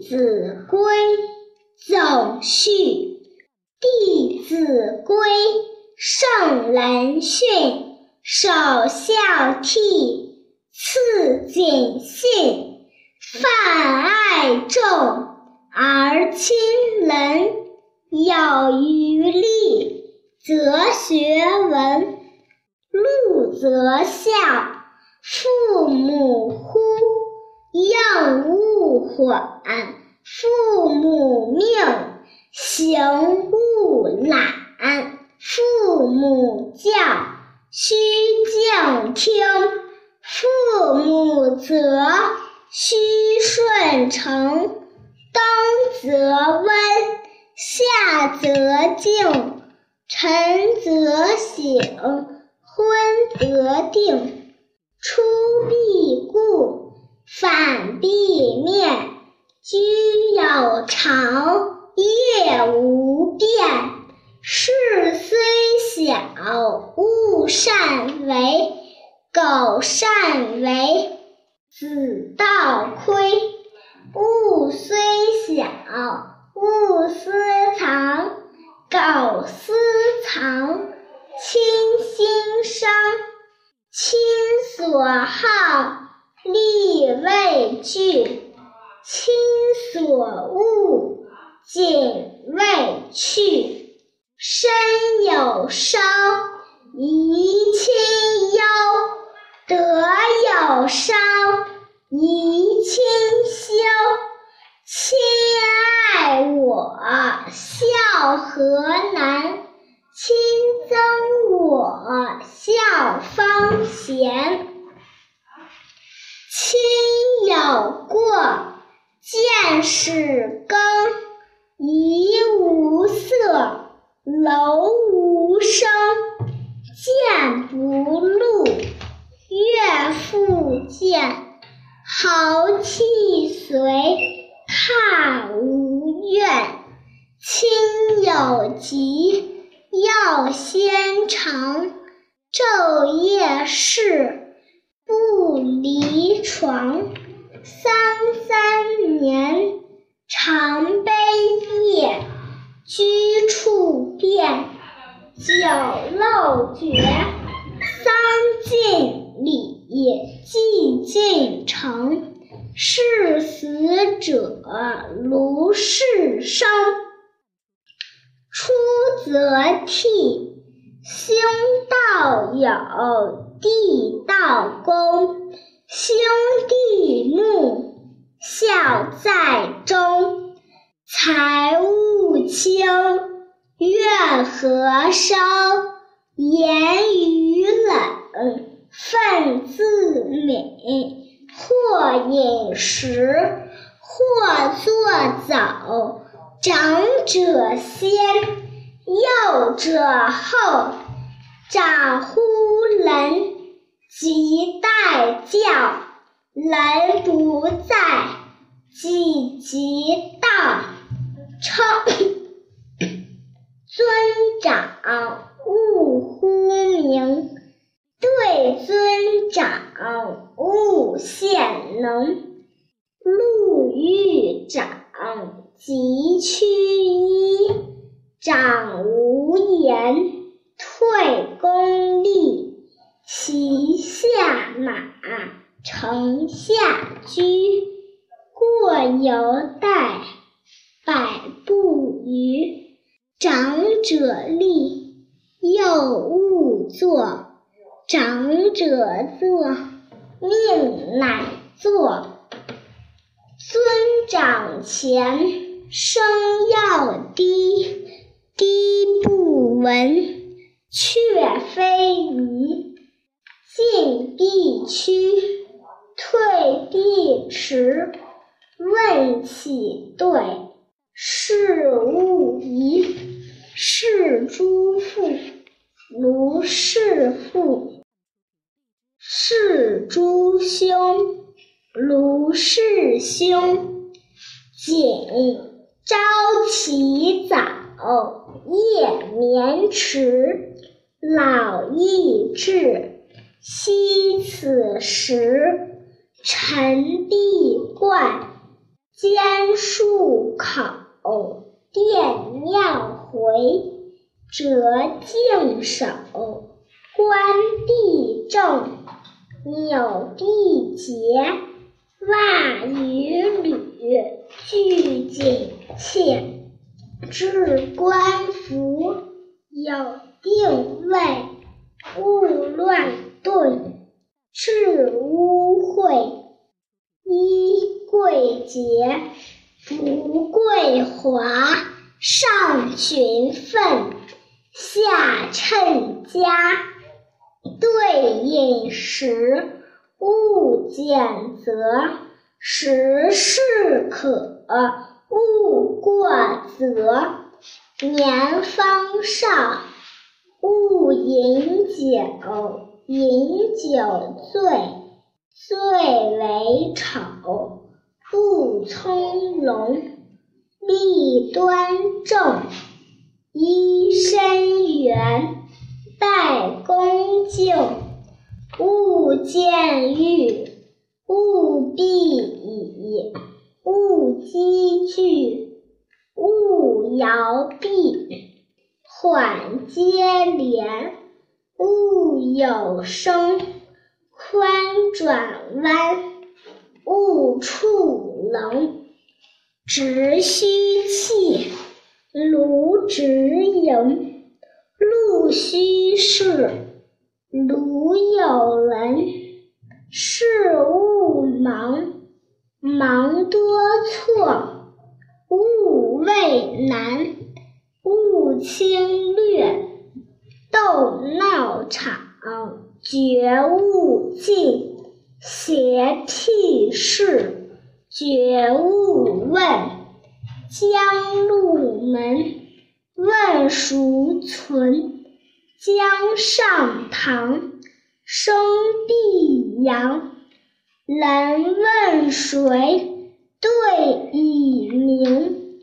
弟子规》总序。《弟子规》圣人训，首孝悌，次谨信，泛爱众而亲仁。有余力，则学文。路则孝，父母呼，应勿缓。父母命，行勿懒。父母教，须敬听。父母责，须顺承。冬则温，夏则静，晨则省。昏则定，出必故，反必面。居有常，业无变。事虽小，勿擅为。苟擅为，子道亏。物虽小，勿私藏。苟私藏，亲心伤，亲所好，力为具；亲所恶，谨为去。身有伤，贻亲忧；德有伤，贻亲羞。亲爱我，孝何难？亲憎我，孝方贤。亲有过，见使更，怡无色，楼无声。谏不录，悦复见，豪气随，踏无怨。亲有疾。要先尝，昼夜侍，不离床。三三年，常悲咽，居处变。酒漏绝，尽礼，祭尽诚。事死者，如事生。出则悌，兄道友，弟道恭，兄弟睦，孝在中。财物轻，怨何生？言语冷，忿自泯。或饮食，或坐走。长者先，幼者后。长呼人，即待教。人不在，己即道。称尊长，勿呼名；对尊长，勿献能。路遇长。即趋揖，长无言，退恭立。骑下马，乘下车，过犹待，百步余。长者立，幼勿坐。长者坐，命乃坐。尊长前，声要低，低不闻，却非宜。进必趋，退必迟。问起对，事勿疑。是诸父，如是父；是诸卢氏兄，谨朝起早，夜眠迟，老易至，惜此时，晨必冠，兼漱口，殿尿回，折净手，观地正，扭地节，袜与履俱紧切，置冠服，有定位，勿乱顿，致污秽。衣贵洁，不贵华，上群分，下称家。对饮食，勿拣择，食适可，勿过则。年方少，勿饮酒，饮酒醉。最为丑，不从容；立端正，揖深圆，待恭敬。勿见欲，勿避已，勿积聚，勿摇臂。缓接连，勿有声。宽转弯，勿触棱；直虚气，如直盈；路虚视，如有人。事勿忙，忙多错；勿畏难，勿轻略。斗闹场。绝勿近，邪僻事，绝勿问。将入门，问孰存？江上唐，生必扬。人问谁？对以明。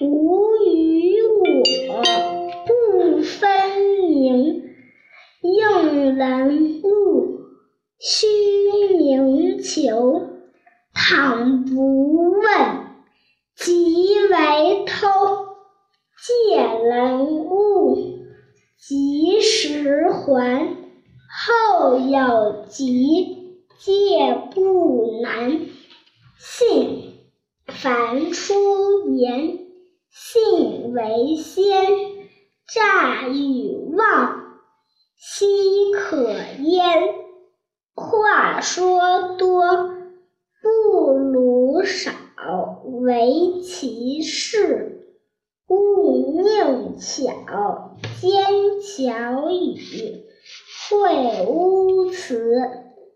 无与我诈与妄。奚可焉？话说多不如少，为其事。勿佞巧奸巧语，会污辞，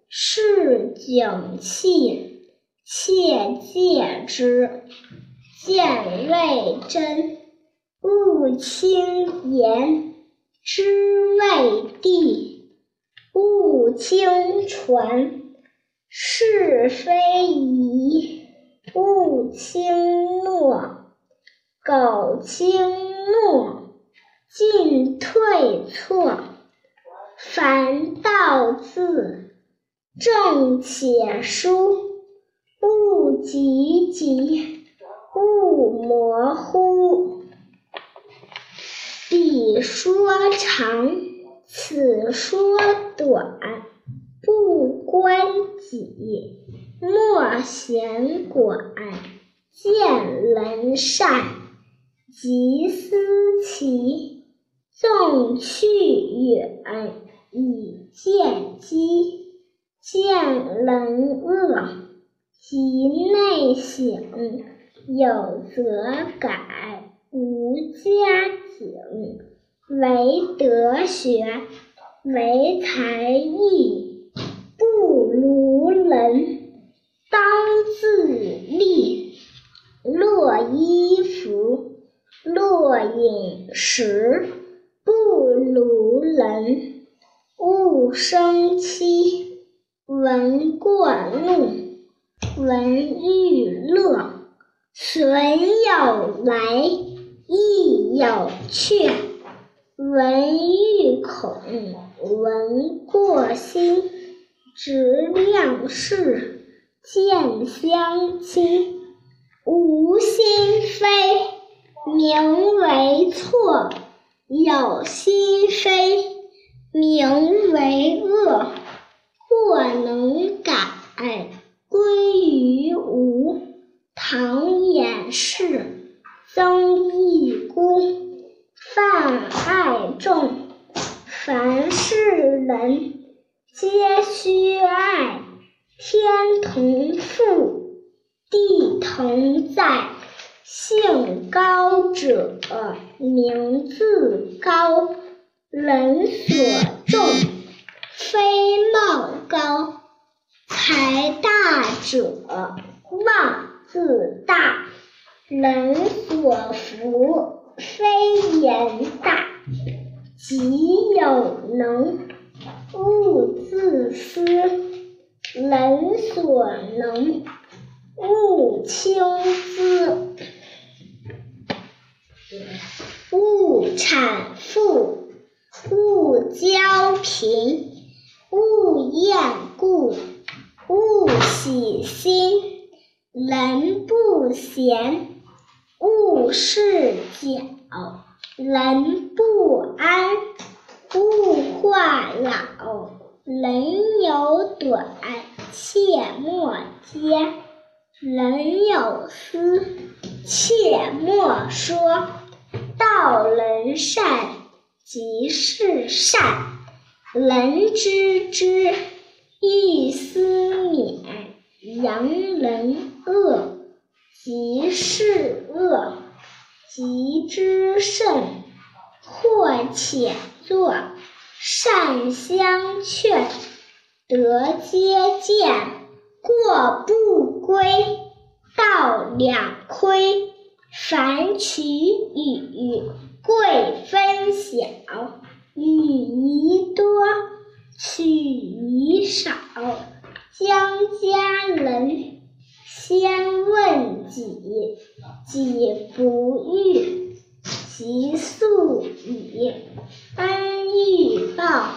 是警器，切戒之。见未真，勿轻言。知未地，勿轻传；是非疑，勿轻诺。苟轻诺，进退错。凡道字，正且疏。勿急急，勿模糊。说长，此说短，不关己，莫闲管。见人善，即思齐，纵去远，以见机。见人恶，即内省，有则改，无加警。为德学，为才艺，不如人。当自砺。若衣服，若饮食，不如人。勿生戚，闻过怒，闻欲乐，损有来。亦有去，闻欲恐，闻过心，执量事，见相亲，无心非，名为错；有心非，名为恶。过能改，归于无。唐寅是，曾益公，泛爱众，凡是人皆须爱。天同覆，地同在。姓高者，名自高。人所重，非貌高。才大者，望自大。人所服，非言大。己有能，勿自私。人所能，勿轻訾。勿谄富，勿骄贫，勿厌故，勿喜新。人不闲，勿事搅；人不安，勿话老。人有短，切莫揭；人有私，切莫说。道人善，即是善；人知之，亦思勉。扬人恶，即是恶；急之甚，或且作。善相劝，得皆见。过不归，道两亏。凡取与，贵分晓。与宜多，取宜少。将家人，先问己。己不欲，其已。恩欲报，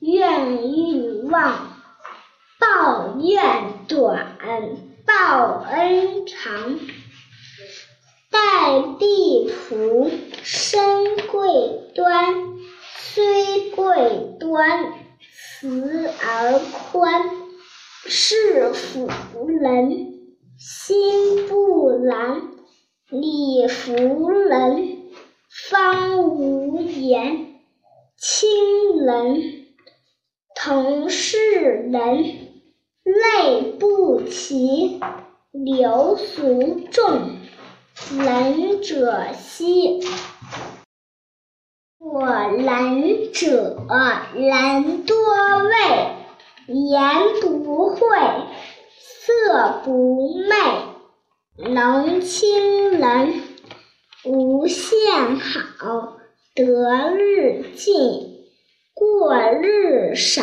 怨欲忘。报怨短，报恩长。待地仆，身贵端。虽贵端，慈而宽。是辅人，心不兰。礼服人，方无言。亲人，同是人。类不齐，流俗众。仁者希，我仁者人多畏，言不讳，色不昧，能亲人，无限好，得日进，过日少，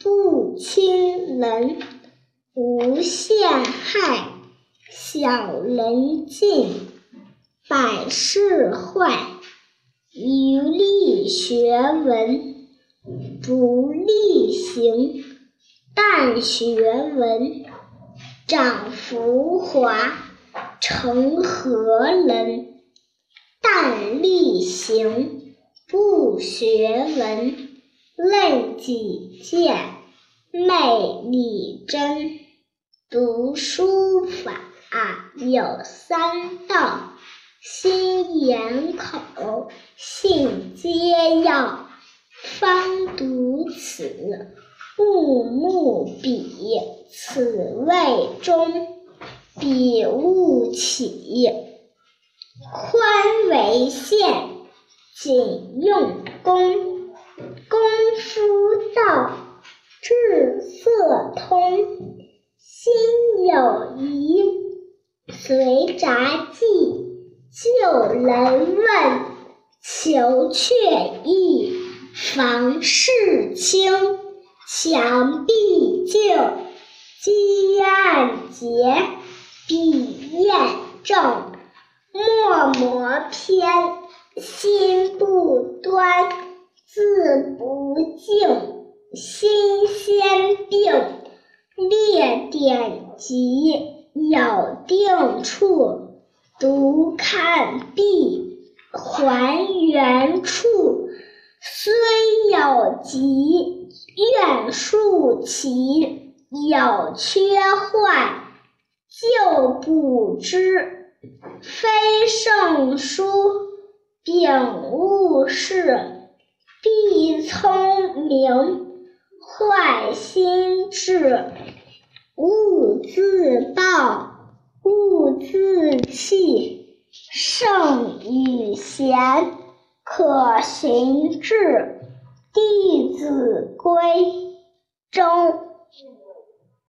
不亲人，无限害。小人进，百事坏。余力学文，不力行。但学文，长浮华，成何人？但力行，不学文。论己见，昧理真。读书法。有三到：心眼口，信皆要。方读此，勿慕彼，此谓中。彼勿起，宽为限，谨用功。功夫道，志色通。心有疑。随札记，就人问，求却意，防事清，墙壁净，积案洁，笔砚正，墨磨偏，心不端，字不净，心先病，列典籍。有定处，独看毕，还原处。虽有疾，愿速齐。有缺坏，就补之。非圣书，秉物事，必聪明。坏心志，勿自暴，勿自弃。圣与贤，可行志。弟子规，中。